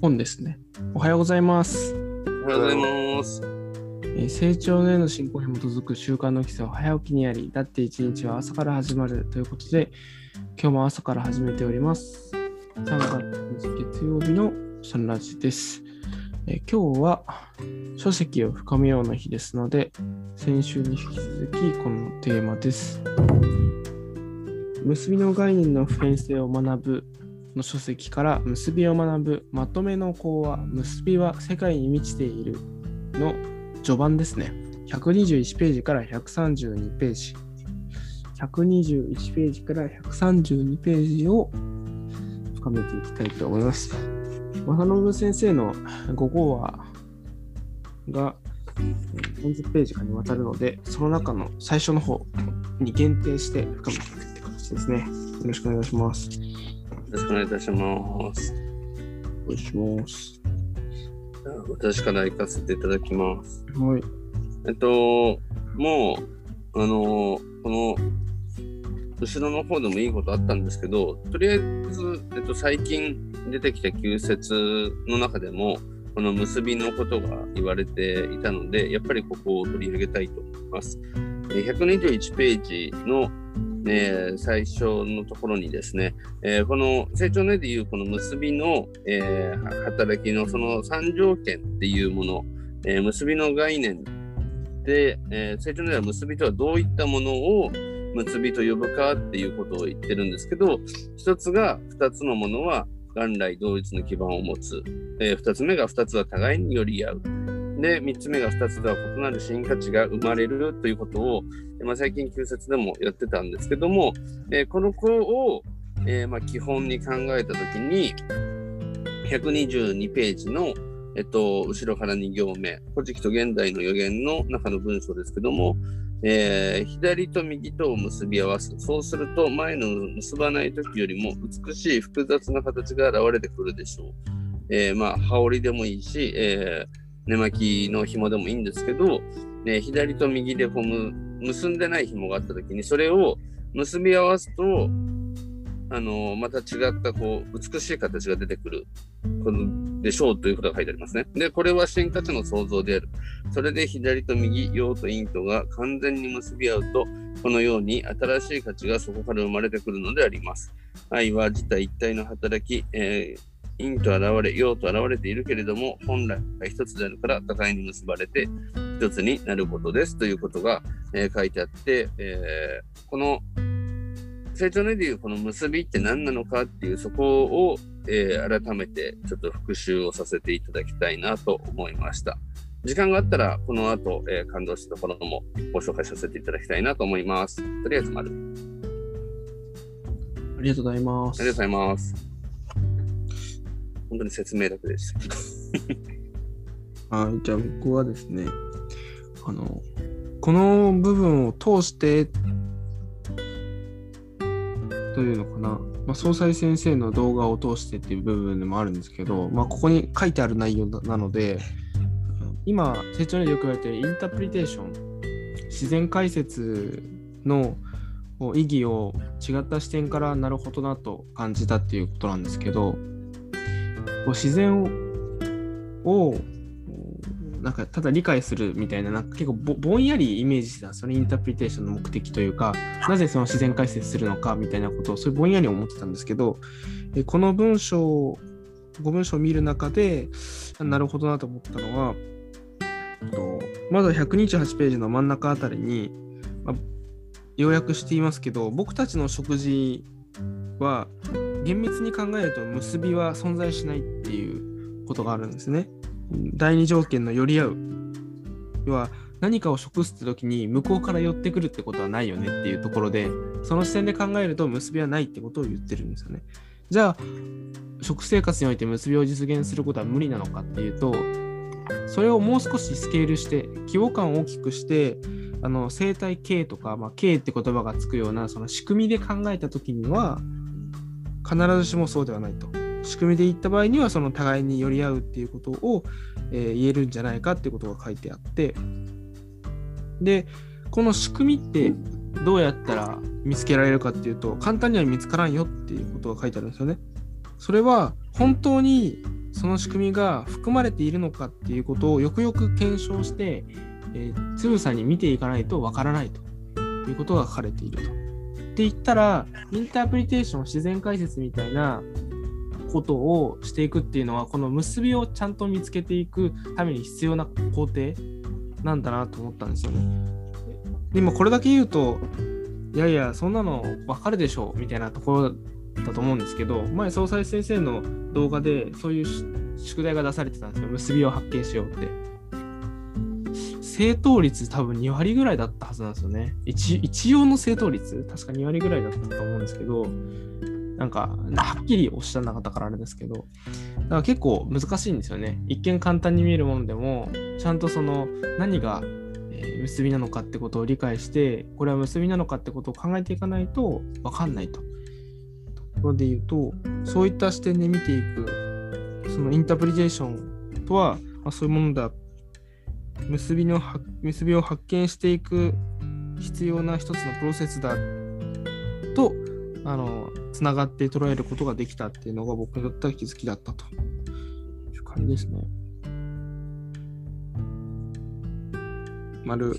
本ですね。おはようございます。おはようございます。えー成長のへの進行に基づく習慣の基礎は早起きにあり、だって一日は朝から始まるということで、今日も朝から始めております。3月月曜日のサンラジです。えー今日は書籍を深めようの日ですので、先週に引き続きこのテーマです。結びの概念の普遍性を学ぶの書籍から結びを学ぶまとめの講話結びは世界に満ちているの序盤ですね。121ページから132ページ。121ページから132ページを深めていきたいと思います。正信先生の5号話が40ページかにわたるので、その中の最初の方に限定して深めていくって形ですね。よろしくお願いします。よろしくお願いいたします。お願いします。私から行かせていただきます。はい。えっと、もう、あの、この、後ろの方でもいいことあったんですけど、とりあえず、えっと、最近出てきた旧説の中でも、この結びのことが言われていたので、やっぱりここを取り上げたいと思います。えー121ページの、えー最初のところにですね、えーこの成長の絵でいうこの結びの、えー働きのその3条件っていうもの、え結びの概念で、え成長の絵は結びとはどういったものを結びと呼ぶかっていうことを言ってるんですけど、一つが二つのものは元来同一の基盤を持つ。えー二つ目が二つは互いに寄り合う。で、三つ目が二つとは異なる新価値が生まれるということを、まあ、最近旧説でもやってたんですけども、えーこの子を、えーまあ、基本に考えたときに、122ページの、えっと、後ろから2行目、古事記と現代の予言の中の文章ですけども、えー左と右とを結び合わす。そうすると、前の結ばない時よりも美しい複雑な形が現れてくるでしょう。えーまあ、羽織でもいいし、えー寝巻きの紐でもいいんですけど、ね、左と右でこう結んでない紐があった時に、それを結び合わすと、あのまた違ったこう美しい形が出てくるこのでしょうということが書いてありますね。で、これは新価値の創造である。それで左と右、陽と陰とが完全に結び合うと、このように新しい価値がそこから生まれてくるのであります。愛は自体一体の働き、えー陰と現れ、陽と現れているけれども、本来が一つであるから、互いに結ばれて一つになることですということが、えー書いてあって、えーこの成長の絵でいうこの結びって何なのかっていうそこを、えー改めてちょっと復習をさせていただきたいなと思いました。時間があったらこの後、えー感動したところもご紹介させていただきたいなと思います。とりあえず丸。ありがとうございます。ありがとうございます。本当に説明だけです。はい、じゃあ僕はですね、あの、この部分を通して、というのかな、まあ、総裁先生の動画を通してっていう部分でもあるんですけど、まあ、ここに書いてある内容ななので、今、成長でよく言われているインタープリテーション、自然解説の意義を違った視点からなるほどなと感じたっていうことなんですけど、自然をなんかただ理解するみたいな、なんか結構ぼんやりイメージしてたんですよね、インタープリテーションの目的というか、なぜその自然解説するのかみたいなことを、そういうぼんやり思ってたんですけど、この文章、ご文章を見る中で、なるほどなと思ったのは、まず128ページの真ん中あたりに、まあ要約していますけど、僕たちの食事は厳密に考えると結びは存在しないっていうことがあるんですね。第二条件の寄り合う。要は何かを食すって時に向こうから寄ってくるってことはないよねっていうところで、その視点で考えると結びはないってことを言ってるんですよね。じゃあ、食生活において結びを実現することは無理なのかっていうと、それをもう少しスケールして、規模感を大きくして、あの生態系とか、まあ、系って言葉がつくようなその仕組みで考えた時には必ずしもそうではないと。仕組みで言った場合にはその互いに寄り合うっていうことを、えー言えるんじゃないかっていうことが書いてあってでこの仕組みってどうやったら見つけられるかっていうと簡単には見つからんよっていうことが書いてあるんですよね。それは本当にその仕組みが含まれているのかっていうことをよくよく検証して、えー、つぶさに見ていかないとわからないということが書かれていると。って言ったら、インタープリテーション、自然解説みたいなことをしていくっていうのは、この結びをちゃんと見つけていくために必要な工程なんだなと思ったんですよね。でもこれだけ言うと、いやいや、そんなの分かるでしょうみたいなところだと思うんですけど、前、総裁先生の動画でそういう宿題が出されてたんですよ。結びを発見しようって。正答率多分2割ぐらいだったはずなんですよね。一一応の正答率？確か2割ぐらいだったと思うんですけど、なんか、はっきりおっしゃらなかったからあれですけど、だから結構難しいんですよね。一見簡単に見えるものでも、ちゃんとその何が、え結びなのかってことを理解して、これは結びなのかってことを考えていかないと分かんないと。ところで言うと、そういった視点で見ていく、そのインタープリテーションとは、まあ、そういうものだ。結びの結びを発見していく必要な一つのプロセスだと、あの、つながって捉えることができたっていうのが僕にとっては気づきだったという感じですね。丸。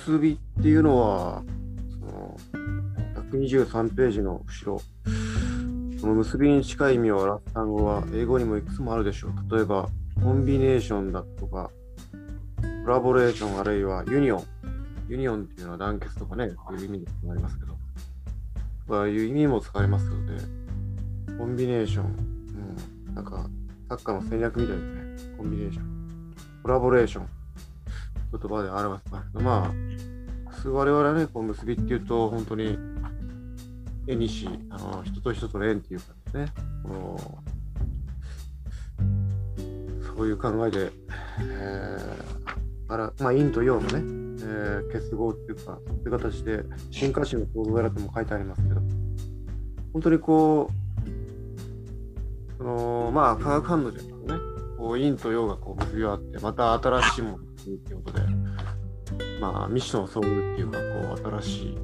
結びっていうのは、その123ページの後ろ、その結びに近い意味を表す単語は英語にもいくつもあるでしょう。例えば、コンビネーションだとか、コラボレーションあるいはユニオン。ユニオンっていうのは団結とかね、そういう意味にもありますけど、そういう意味も使われますので、コンビネーション、うん、なんかサッカーの戦略みたいですね。コンビネーション。コラボレーション。言葉で表せますけど、まあ、我々はね、こう結びっていうと、本当に絵にし、あの人と人との縁っていうかですね、このそういう考えで、えー、あらまあ、陰と陽のね、えー、結合っていうか、そういう形で、進化史の構造柄とも書いてありますけど、本当にこう、そのまあ、化学反応ですね、こう陰と陽がこう結び合って、また新しいものっていうことで、まあ、未知の遭遇っていうか、こう、新しい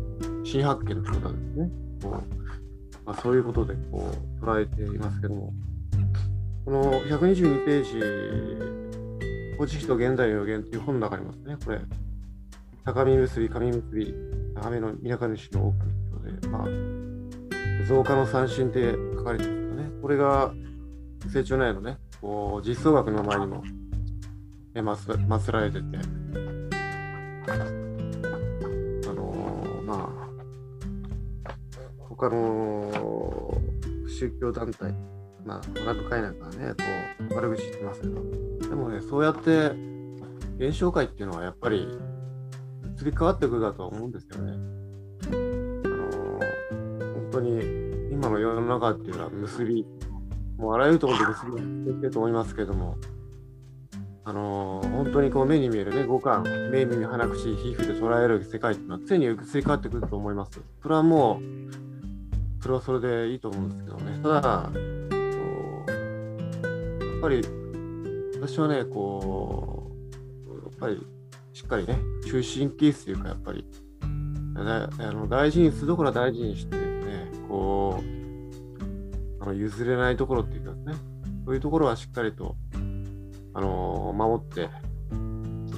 新発見のことなんですね。こうまあ、そういうことでこう捉えていますけども、この122ページ、古事記と現代の予言という本の中にありますね、これ、高見結び、上結び、高めの皆か主の狼ということで、まあ、増加の三振って書かれてますよね。これが成長内のね、こう実装学の前にも祀られてて、他の宗教団体、まあ、学会なんかはね、こう、悪口言ってますけど、でもね、そうやって、現象界っていうのはやっぱり、移り変わってくるだと思うんですよね。あの、本当に、今の世の中っていうのは結び、もうあらゆるところで結びができてると思いますけども、あの、本当にこう目に見えるね、五感、目、耳、鼻、口、皮膚で捉える世界っていうのは常に移り変わってくると思います。それはもう、それはそれでいいと思うんですけどね。ただ、やっぱり私はね、こう、やっぱりしっかりね、中心ケースというか、やっぱり、あの大事にするところは大事にしてですね、こう、あの譲れないところっていうかね、そういうところはしっかりと、あの守って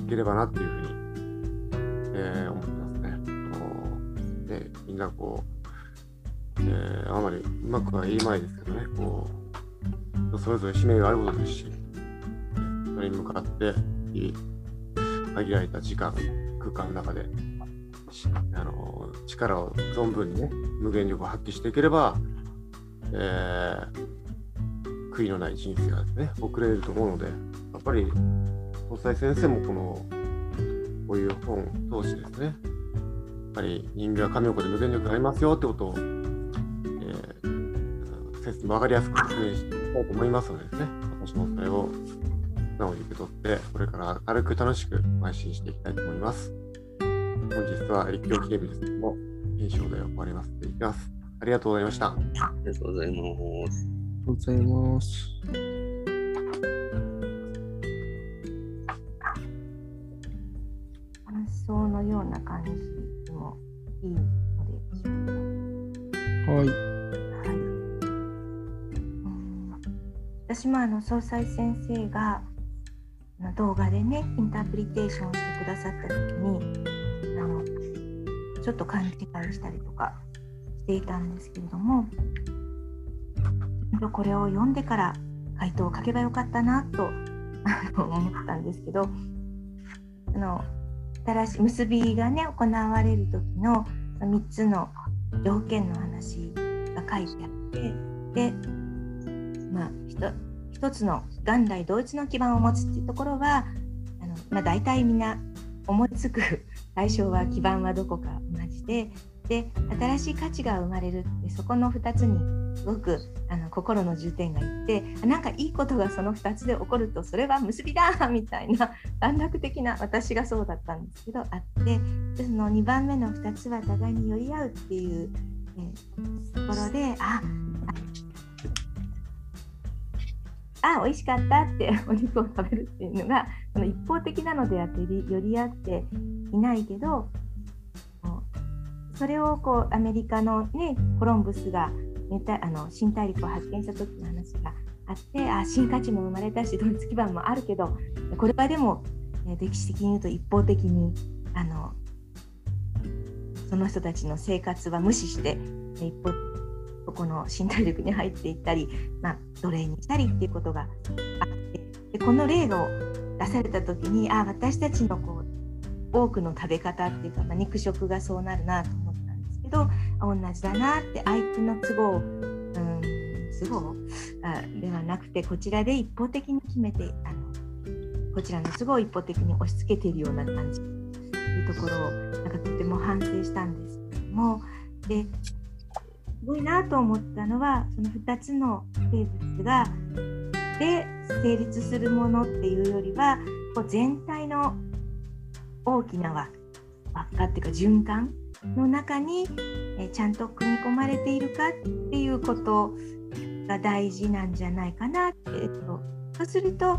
いければなっていうふうに、えー、思ってますね。あのでみんなこう、えー、あまりうまくは言いまいですけどね、こう、それぞれ使命があることですし、それに向かって、限られた時間、空間の中で、あの力を存分にね、無限力を発揮していければ、えー、悔いのない人生がですね、送れると思うので、やっぱり、総裁先生もこの、こういう本を通してですね、やっぱり人間は神岡で無限力がありますよってことを説分かりやすく説明したいと思いますのでですね、私もそれを素直に受け取って、これから明るく楽しく邁進していきたいと思います。本日は立教記念ですけども、編集で終わります。いきます。ありがとうございました。ありがとうございます。ありがとうございます。想のような感じもいいのでしょうか？はい。私もあの総裁先生が動画でねインタープリテーションをしてくださった時にあのちょっと勘違いしたりとかしていたんですけれどもこれを読んでから回答を書けばよかったなと思ったんですけどあの新しい結びがね行われる時の3つの条件の話が書いてあってでまあ一つの元来同一の基盤を持つっていうところはあの、まあ、大体みんな思いつく 対象は基盤はどこか同じでで新しい価値が生まれるってそこの2つにすごくあの心の重点がいってあなんかいいことがその2つで起こるとそれは結びだ みたいな短絡的な私がそうだったんですけどあってでその2番目の2つは互いに寄り合うっていう、えーところでああ美味しかったって お肉を食べるっていうのがその一方的なのであってり寄り合っていないけどそれをこうアメリカの、ね、コロンブスがあの新大陸を発見した時の話があってあ新価値も生まれたしドイツ基盤もあるけどこれはでも、え歴史的に言うと一方的にあのその人たちの生活は無視して一方この新大陸に入っていったり、まあ、奴隷にしたりっていうことがあってでこの例を出された時にあ私たちのこう多くの食べ方っていうか、まあ、肉食がそうなるなと思ったんですけど同じだなって相手の都合うん都合あではなくてこちらで一方的に決めてあのこちらの都合を一方的に押し付けているような感じというところをなんかとても反省したんですけどもですごいなと思ったのはその2つの生物がで成立するものっていうよりはこう全体の大きな輪っかっていうか循環の中に、えちゃんと組み込まれているかっていうことが大事なんじゃないかなって、えっと、そうすると、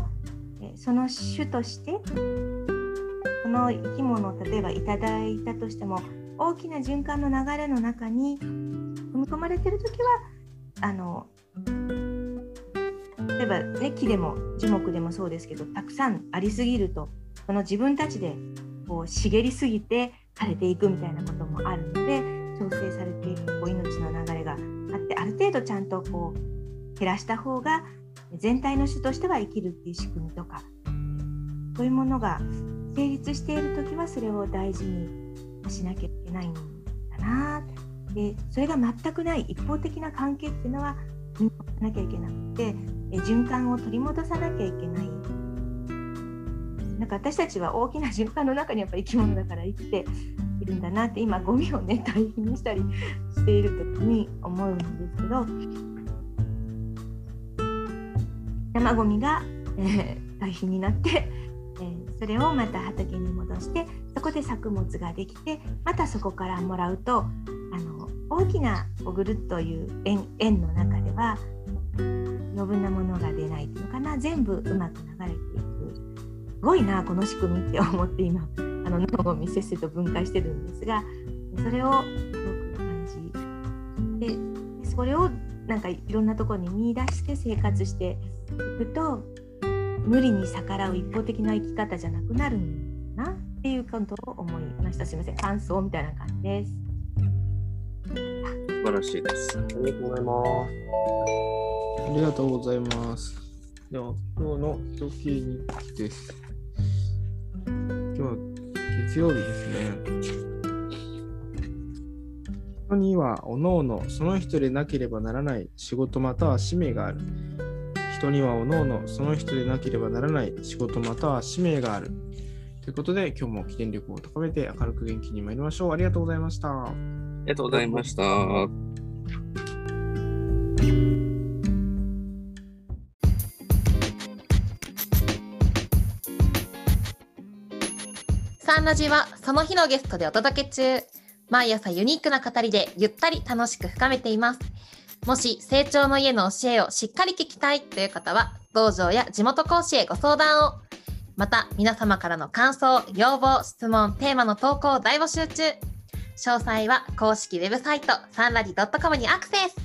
えその種としてその生き物を例えばいただいたとしても大きな循環の流れの中に組み込まれてる時はあの例えば、ね、木でも樹木でもそうですけどたくさんありすぎるとその自分たちでこう茂りすぎて枯れていくみたいなこともあるので調整されているこう命の流れがあってある程度ちゃんとこう減らした方が全体の種としては生きるっていう仕組みとかそういうものが成立している時はそれを大事にしなきゃいけないんだなでそれが全くない一方的な関係っていうのは見守らなきゃいけなくて循環を取り戻さなきゃいけない。なんか私たちは大きな循環の中にやっぱり生き物だから生きているんだなって今ゴミをね堆肥にしたりしている時に思うんですけど生ゴミが、えー堆肥になって、えーそれをまた畑に戻してそこで作物ができてまたそこからもらうと大きなこうぐるという円の中では余分なものが出ないっていうのかな。全部うまく流れていく。すごいなこの仕組みって思って今 あの脳ゴミせっせと分解してるんですがそれをすごく感じでそれをなんかいろんなところに見出して生活していくと無理に逆らう一方的な生き方じゃなくなるんだなっていうことを思いました。すみません。感想みたいな感じです。素晴らしいです。ありがとうございます。ありがとうございます。では、今日の一切り日記です。今日は月曜日ですね。人にはおのおのその人でなければならない仕事または使命がある。人にはおのおのその人でなければならない仕事または使命がある。ということで、今日も起点力を高めて明るく元気に参りましょう。ありがとうございました。ありがとうございました。サンラジはその日のゲストでお届け中。毎朝ユニークな語りでゆったり楽しく深めています。もし成長の家の教えをしっかり聞きたいという方は、道場や地元講師へご相談を。また皆様からの感想、要望、質問、テーマの投稿を大募集中。詳細は公式ウェブサイトサンラディ .com にアクセス。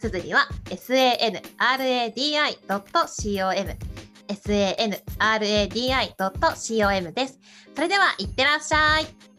綴りは sanradi.com sanradi.com です。それでは、いってらっしゃい。